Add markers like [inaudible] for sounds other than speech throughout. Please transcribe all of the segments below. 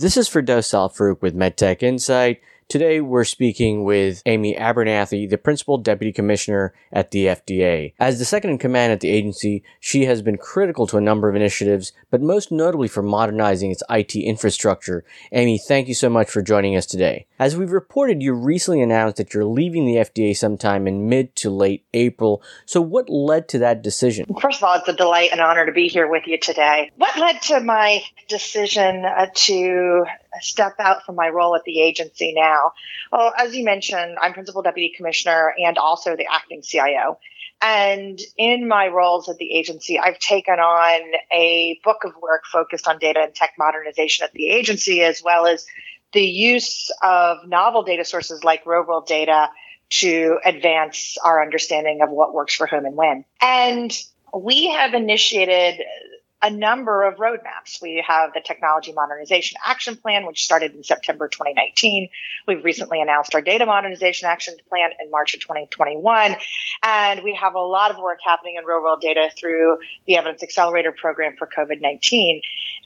This is Firdaus Al-Farouk with MedTech Insight. Today, we're speaking with Amy Abernethy, the Principal Deputy Commissioner at the FDA. As the second in command at the agency, she has been critical to a number of initiatives, but most notably for modernizing its IT infrastructure. Amy, thank you so much for joining us today. As we've reported, you recently announced that you're leaving the FDA sometime in mid to late April. So, what led to that decision? First of all, it's a delight and honor to be here with you today. What led to my decision uh, to step out from my role at the agency now? Well, as you mentioned, I'm Principal Deputy Commissioner and also the acting CIO. And in my roles at the agency, I've taken on a book of work focused on data and tech modernization at the agency, as well as the use of novel data sources like real world data to advance our understanding of what works for whom and when. And we have initiated a number of roadmaps. We have the Technology Modernization Action Plan, which started in September 2019. We've recently announced our Data Modernization Action Plan in March of 2021. And we have a lot of work happening in real world data through the Evidence Accelerator Program for COVID 19.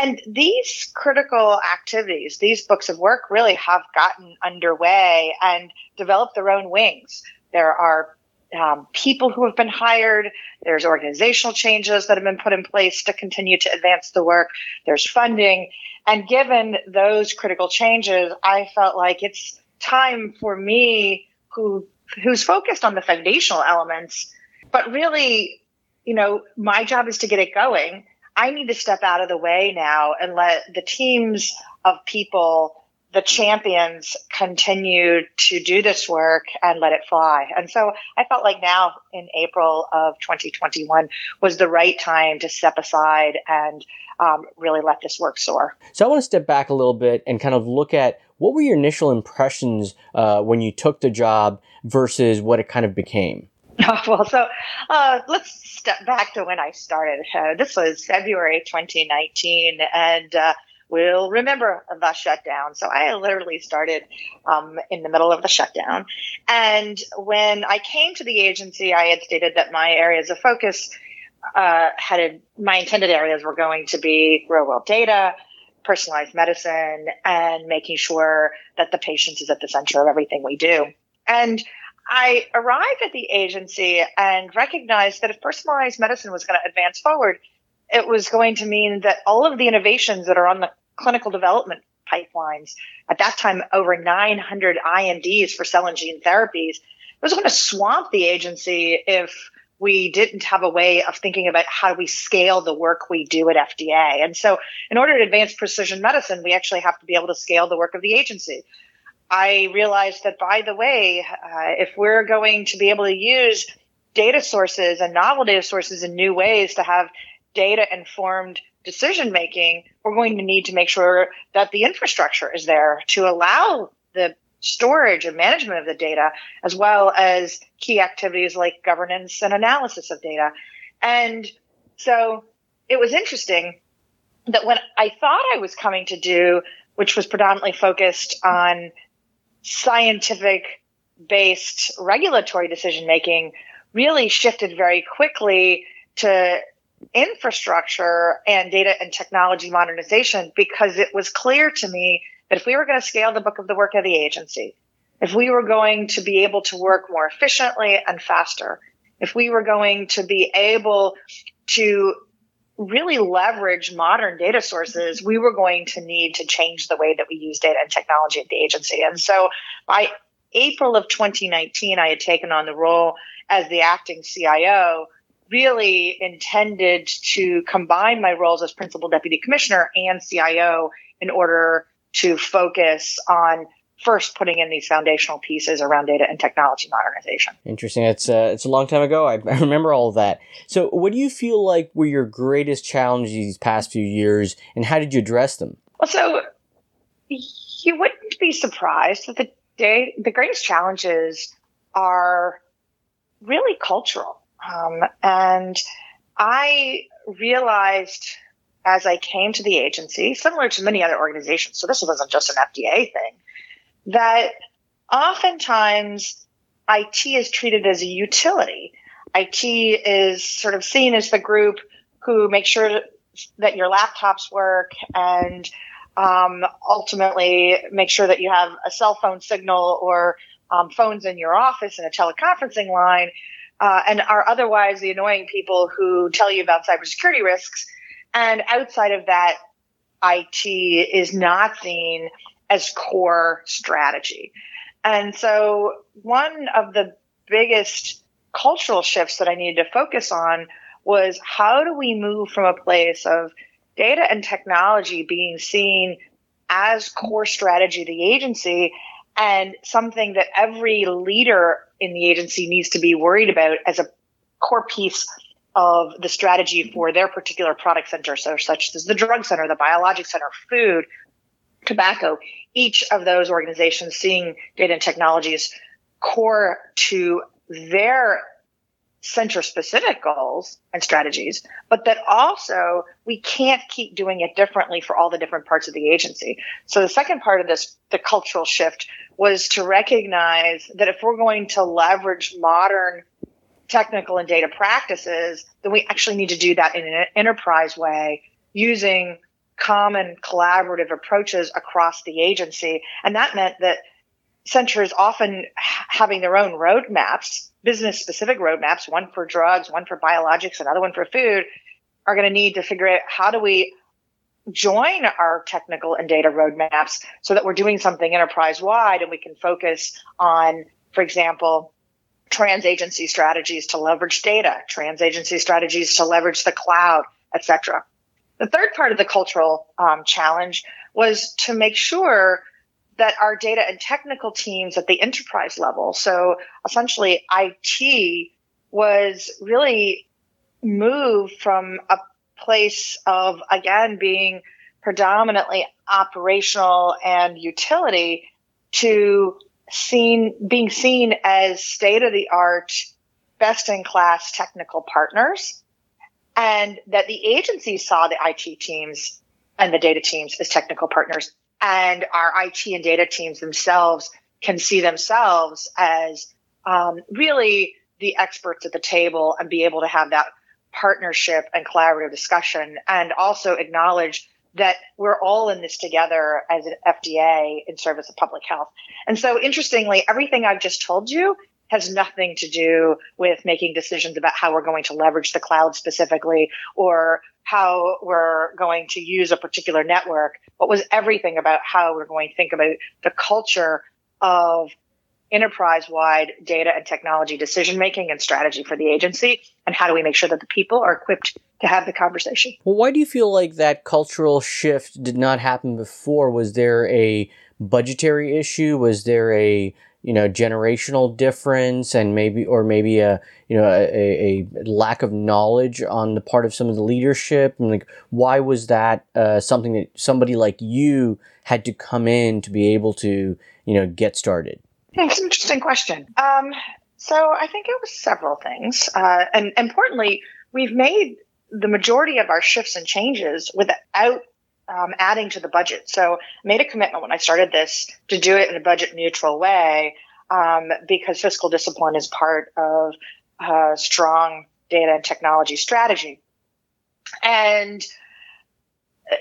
And these critical activities, these books of work really have gotten underway and developed their own wings. There are um, people who have been hired. There's organizational changes that have been put in place to continue to advance the work. There's funding. And given those critical changes, I felt like it's time for me who who's focused on the foundational elements, but really, you know, my job is to get it going. I need to step out of the way now and let the teams of people the champions continue to do this work and let it fly. And so I felt like now in April of 2021 was the right time to step aside and um, really let this work soar. So I want to step back a little bit and kind of look at what were your initial impressions uh, when you took the job versus what it kind of became? [laughs] well, so uh, let's step back to when I started. Uh, this was February 2019, and uh, will remember the shutdown. So I literally started um, in the middle of the shutdown. And when I came to the agency, I had stated that my areas of focus uh, had my intended areas were going to be real world data, personalized medicine, and making sure that the patient is at the center of everything we do. And I arrived at the agency and recognized that if personalized medicine was going to advance forward, it was going to mean that all of the innovations that are on the clinical development pipelines, at that time over 900 INDs for cell and gene therapies, it was going to swamp the agency if we didn't have a way of thinking about how we scale the work we do at FDA. And so, in order to advance precision medicine, we actually have to be able to scale the work of the agency. I realized that, by the way, uh, if we're going to be able to use data sources and novel data sources in new ways to have data informed decision making, we're going to need to make sure that the infrastructure is there to allow the storage and management of the data, as well as key activities like governance and analysis of data. And so it was interesting that when I thought I was coming to do, which was predominantly focused on scientific based regulatory decision making, really shifted very quickly to infrastructure and data and technology modernization because it was clear to me that if we were going to scale the book of the work of the agency, if we were going to be able to work more efficiently and faster, if we were going to be able to really leverage modern data sources, we were going to need to change the way that we use data and technology at the agency. And so by April of 2019, I had taken on the role as the acting CIO really intended to combine my roles as principal deputy commissioner and CIO in order to focus on first putting in these foundational pieces around data and technology modernization. Interesting. It's uh, it's a long time ago. I, [laughs] I remember all of that. So, what do you feel like were your greatest challenges these past few years, and how did you address them? Well, so you wouldn't be surprised that the day the greatest challenges are really cultural. Um, and I realized as I came to the agency, similar to many other organizations, so this wasn't just an FDA thing, that oftentimes IT is treated as a utility. IT is sort of seen as the group who makes sure that your laptops work and um, ultimately make sure that you have a cell phone signal or um, phones in your office and a teleconferencing line, uh, and are otherwise the annoying people who tell you about cybersecurity risks. And outside of that, IT is not seen as core strategy. And so one of the biggest cultural shifts that I needed to focus on was how do we move from a place of data and technology being seen as core strategy the agency and something that every leader in the agency needs to be worried about as a core piece of the strategy for their particular product center, so such as the drug center, the biologic center, food, tobacco, each of those organizations seeing data and technologies core to their center specific goals and strategies, but that also we can't keep doing it differently for all the different parts of the agency. So the second part of this, the cultural shift was to recognize that if we're going to leverage modern technical and data practices, then we actually need to do that in an enterprise way using common collaborative approaches across the agency. And that meant that centers often having their own roadmaps, business specific roadmaps, one for drugs, one for biologics, another one for food, are going to need to figure out how do we join our technical and data roadmaps so that we're doing something enterprise wide and we can focus on, for example, trans agency strategies to leverage data, trans agency strategies to leverage the cloud, etc. The third part of the cultural um, challenge was to make sure that our data and technical teams at the enterprise level, so essentially IT, was really moved from a place of, again, being predominantly operational and utility to seen, being seen as state of the art, best in class technical partners and that the agency saw the IT teams and the data teams as technical partners and our IT and data teams themselves can see themselves as um, really the experts at the table and be able to have that partnership and collaborative discussion and also acknowledge that we're all in this together as an FDA in service of public health. And so interestingly, everything I've just told you has nothing to do with making decisions about how we're going to leverage the cloud specifically or how we're going to use a particular network, but was everything about how we're going to think about the culture of enterprise wide data and technology decision making and strategy for the agency and how do we make sure that the people are equipped to have the conversation. Well, why do you feel like that cultural shift did not happen before? Was there a budgetary issue? Was there a you know generational difference and maybe or maybe a you know a, a lack of knowledge on the part of some of the leadership. And like why was that uh, something that somebody like you had to come in to be able to you know get started? It's an interesting question. Um, so i think it was several things. Uh, and importantly we've made the majority of our shifts and changes without um, adding to the budget. So I made a commitment when I started this to do it in a budget neutral way um, because fiscal discipline is part of a strong data and technology strategy. And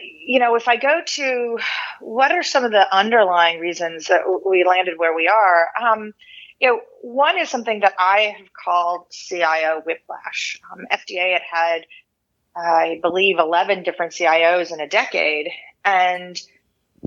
you know, if I go to what are some of the underlying reasons that we landed where we are, um, you know, one is something that I have called CIO whiplash. Um, FDA had had I believe, 11 different CIOs in a decade. And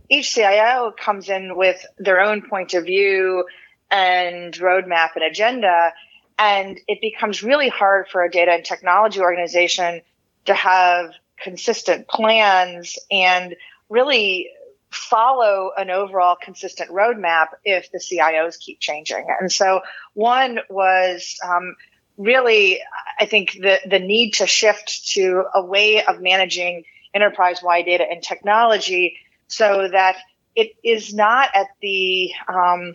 each CIO comes in with their own point of view and roadmap and agenda. And it becomes really hard for a data and technology organization to have consistent plans and really follow an overall consistent roadmap if the CIOs keep changing. And so one was um, really, I think the, the need to shift to a way of managing enterprise wide data and technology so that it is not at the um,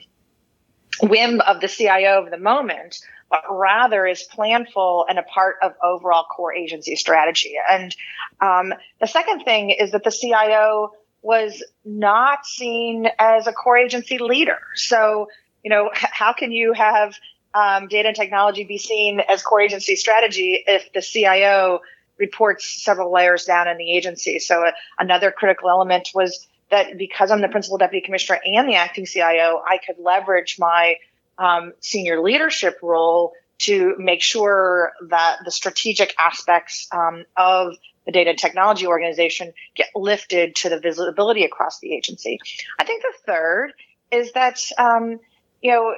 whim of the CIO of the moment, but rather is planful and a part of overall core agency strategy. And um, the second thing is that the CIO was not seen as a core agency leader. So, you know, how can you have um, data and technology be seen as core agency strategy if the CIO reports several layers down in the agency? So uh, another critical element was that because I'm the principal deputy commissioner and the acting CIO, I could leverage my um, senior leadership role to make sure that the strategic aspects um, of the data and technology organization get lifted to the visibility across the agency. I think the third is that, um, you know,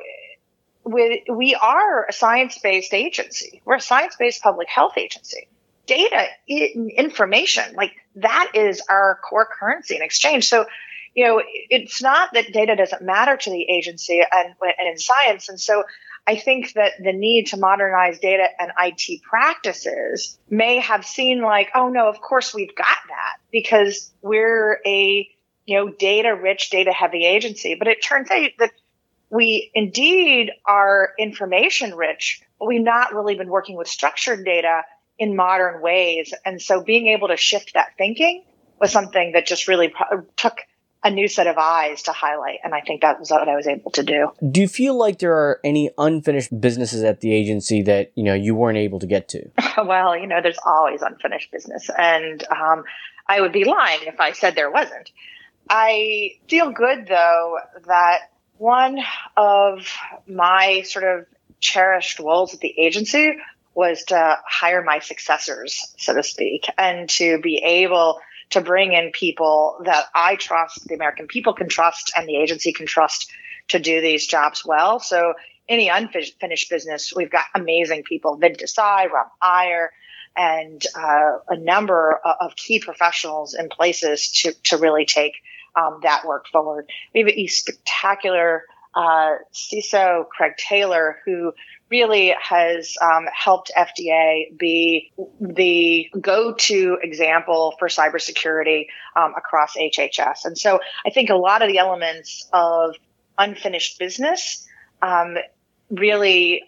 with, we are a science-based agency. We're a science-based public health agency. Data, information, like that is our core currency in exchange. So, you know, it's not that data doesn't matter to the agency and, and in science. And so I think that the need to modernize data and IT practices may have seemed like, oh no, of course we've got that because we're a, you know, data rich, data heavy agency. But it turns out that we indeed are information rich, but we've not really been working with structured data in modern ways. And so being able to shift that thinking was something that just really took a new set of eyes to highlight. And I think that was what I was able to do. Do you feel like there are any unfinished businesses at the agency that, you know, you weren't able to get to? [laughs] well, you know, there's always unfinished business. And um, I would be lying if I said there wasn't. I feel good, though, that one of my sort of cherished roles at the agency was to hire my successors, so to speak, and to be able to bring in people that I trust, the American people can trust, and the agency can trust to do these jobs well. So any unfinished business, we've got amazing people, Vid Desai, Ram Iyer, and uh, a number of key professionals in places to, to really take um, that work forward. We have a spectacular uh, CISO, Craig Taylor, who really has um, helped FDA be the go-to example for cybersecurity um, across HHS. And so I think a lot of the elements of unfinished business um, really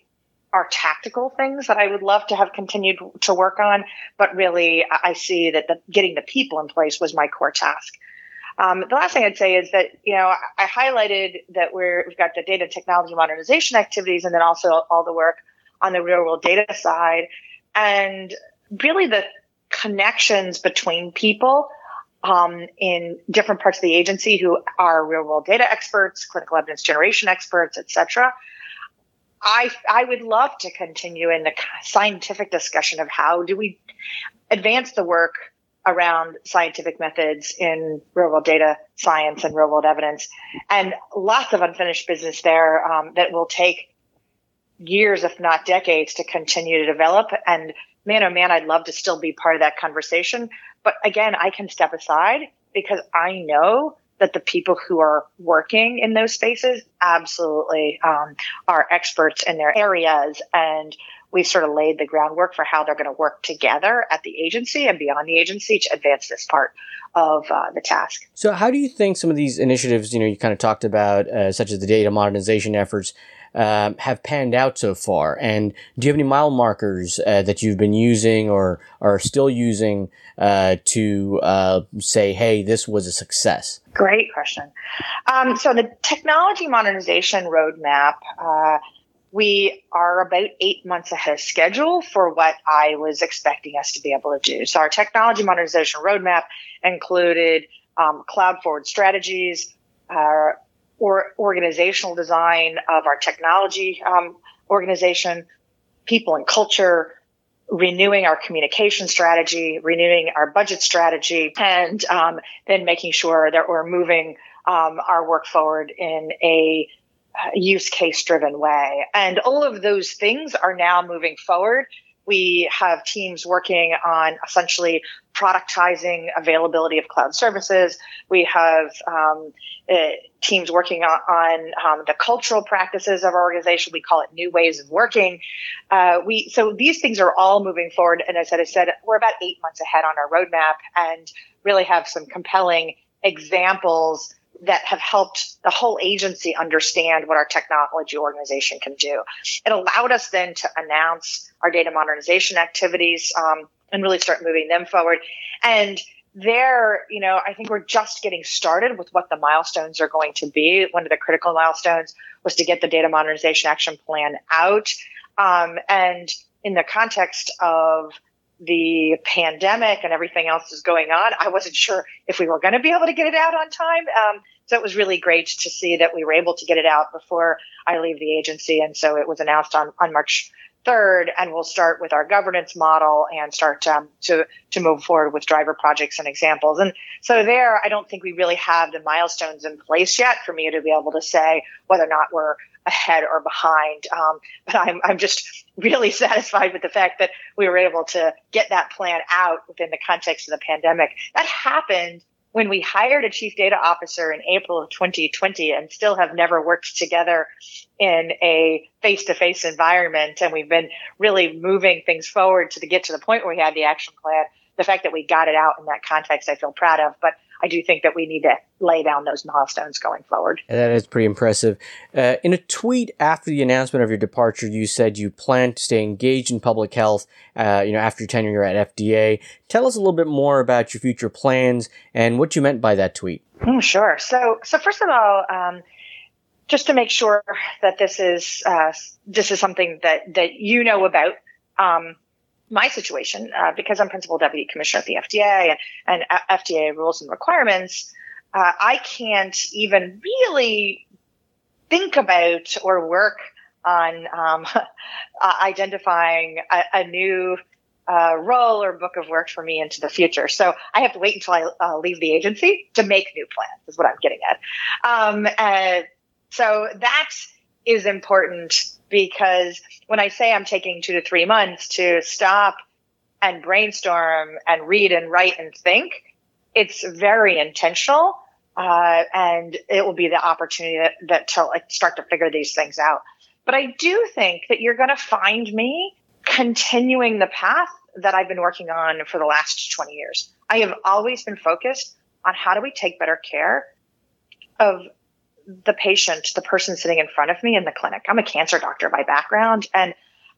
are tactical things that I would love to have continued to work on, but really I see that the, getting the people in place was my core task. Um, the last thing I'd say is that, you know, I highlighted that we're, we've got the data technology modernization activities and then also all the work on the real world data side. And really the connections between people um, in different parts of the agency who are real world data experts, clinical evidence generation experts, et cetera. I, I would love to continue in the scientific discussion of how do we advance the work around scientific methods in real world data science and real world evidence, and lots of unfinished business there um, that will take years, if not decades, to continue to develop. And man, oh man, I'd love to still be part of that conversation. But again, I can step aside because I know that the people who are working in those spaces absolutely um, are experts in their areas and we've sort of laid the groundwork for how they're going to work together at the agency and beyond the agency to advance this part of uh, the task. So, how do you think some of these initiatives, you know, you kind of talked about, uh, such as the data modernization efforts, um, have panned out so far? And do you have any mile markers uh, that you've been using or are still using uh, to uh, say, hey, this was a success? Great question. Um, so, the technology modernization roadmap uh, we are about eight months ahead of schedule for what I was expecting us to be able to do. So our technology modernization roadmap included um, cloud forward strategies, uh, or organizational design of our technology um, organization, people and culture, renewing our communication strategy, renewing our budget strategy, and um, then making sure that we're moving um, our work forward in a use case driven way. And all of those things are now moving forward. We have teams working on essentially productizing availability of cloud services. We have um, uh, teams working on, on um, the cultural practices of our organization. We call it new ways of working. Uh, we so these things are all moving forward. And as I said, we're about eight months ahead on our roadmap, and really have some compelling examples that have helped the whole agency understand what our technology organization can do. It allowed us then to announce our data modernization activities um, and really start moving them forward. And there, you know, I think we're just getting started with what the milestones are going to be. One of the critical milestones was to get the data modernization action plan out. Um, and in the context of the pandemic and everything else is going on, I wasn't sure if we were going to be able to get it out on time. Um, so it was really great to see that we were able to get it out before I leave the agency. And so it was announced on, on March 3rd, and we'll start with our governance model and start um, to, to move forward with driver projects and examples. And so there, I don't think we really have the milestones in place yet for me to be able to say whether or not we're ahead or behind. Um, but I'm, I'm just really [laughs] satisfied with the fact that we were able to get that plan out within the context of the pandemic. That happened when we hired a chief data officer in April of 2020 and still have never worked together in a face-to-face environment. And we've been really moving things forward to get to the point where we had the action plan. The fact that we got it out in that context, I feel proud of. But I do think that we need to lay down those milestones going forward. That is pretty impressive. Uh, in a tweet after the announcement of your departure, you said you plan to stay engaged in public health. Uh, you know, after your tenure at FDA. Tell us a little bit more about your future plans and what you meant by that tweet. Mm, sure. So, so first of all. Um, just to make sure that this is uh, this is something that that you know about. Um, my situation, uh, because I'm principal deputy commissioner at the FDA and, and FDA rules and requirements, uh, I can't even really think about or work on um, [laughs] uh, identifying a, a new uh, role or book of work for me into the future. So I have to wait until I uh, leave the agency to make new plans. Is what I'm getting at. Um, so that is important because when I say I'm taking two to three months to stop and brainstorm and read and write and think, it's very intentional. Uh, and it will be the opportunity that, that to like start to figure these things out. But I do think that you're going to find me continuing the path that I've been working on for the last 20 years. I have always been focused on how do we take better care of the patient, the person sitting in front of me in the clinic. I'm a cancer doctor by background, and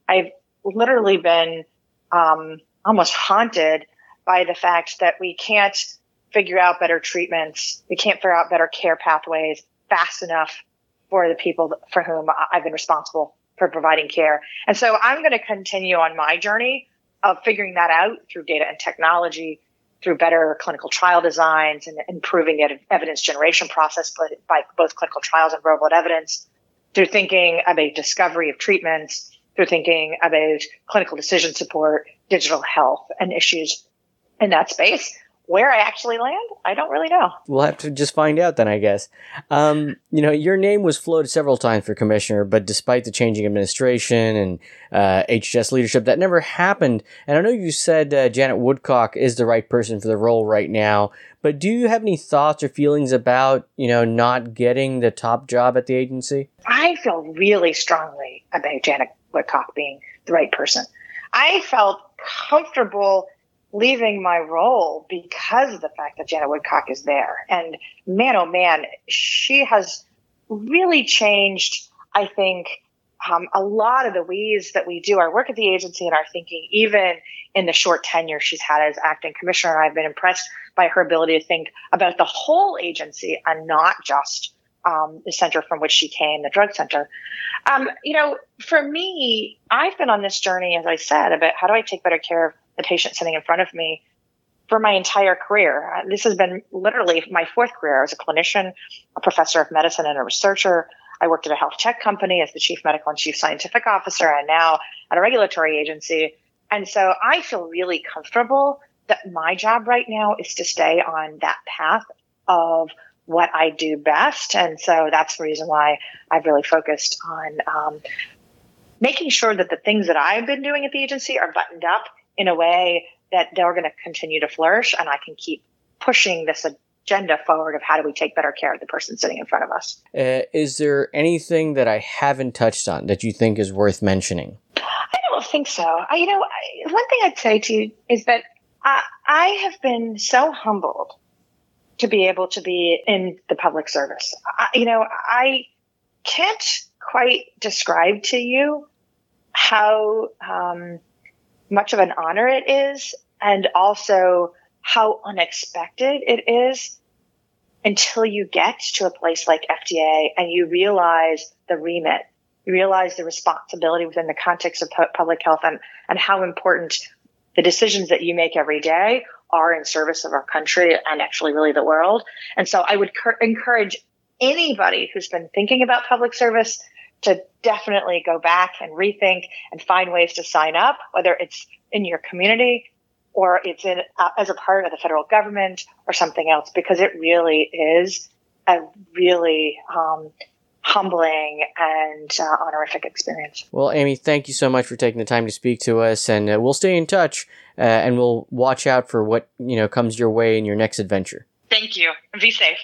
I've literally been um, almost haunted by the fact that we can't figure out better treatments, we can't figure out better care pathways fast enough for the people for whom I've been responsible for providing care. And so I'm going to continue on my journey of figuring that out through data and technology, through better clinical trial designs and improving the evidence generation process by both clinical trials and real world evidence, through thinking about discovery of treatments, through thinking about clinical decision support, digital health, and issues in that space. Where I actually land, I don't really know. We'll have to just find out then, I guess. Um, you know, your name was floated several times for commissioner, but despite the changing administration and uh, HHS leadership, that never happened. And I know you said uh, Janet Woodcock is the right person for the role right now, but do you have any thoughts or feelings about, you know, not getting the top job at the agency? I feel really strongly about Janet Woodcock being the right person. I felt comfortable leaving my role because of the fact that Janet Woodcock is there. And man, oh man, she has really changed, I think, um, a lot of the ways that we do our work at the agency and our thinking, even in the short tenure she's had as acting commissioner. I've been impressed by her ability to think about the whole agency and not just um, the center from which she came, the drug center. Um, you know, for me, I've been on this journey, as I said, about how do I take better care of the patient sitting in front of me for my entire career. Uh, this has been literally my fourth career. I was a clinician, a professor of medicine, and a researcher. I worked at a health tech company as the chief medical and chief scientific officer, and now at a regulatory agency. And so I feel really comfortable that my job right now is to stay on that path of what I do best. And so that's the reason why I've really focused on um, making sure that the things that I've been doing at the agency are buttoned up in a way that they're going to continue to flourish and I can keep pushing this agenda forward of how do we take better care of the person sitting in front of us. Uh, is there anything that I haven't touched on that you think is worth mentioning? I don't think so. I, you know, I, one thing I'd say to you is that I, I have been so humbled to be able to be in the public service. I, you know, I can't quite describe to you how um, much of an honor it is and also how unexpected it is until you get to a place like FDA and you realize the remit, you realize the responsibility within the context of public health and, and how important the decisions that you make every day are in service of our country and actually really the world. And so I would cur- encourage anybody who's been thinking about public service to definitely go back and rethink and find ways to sign up, whether it's in your community or it's in uh, as a part of the federal government or something else, because it really is a really um, humbling and uh, honorific experience. Well, Amy, thank you so much for taking the time to speak to us, and uh, we'll stay in touch uh, and we'll watch out for what you know comes your way in your next adventure. Thank you. Be safe.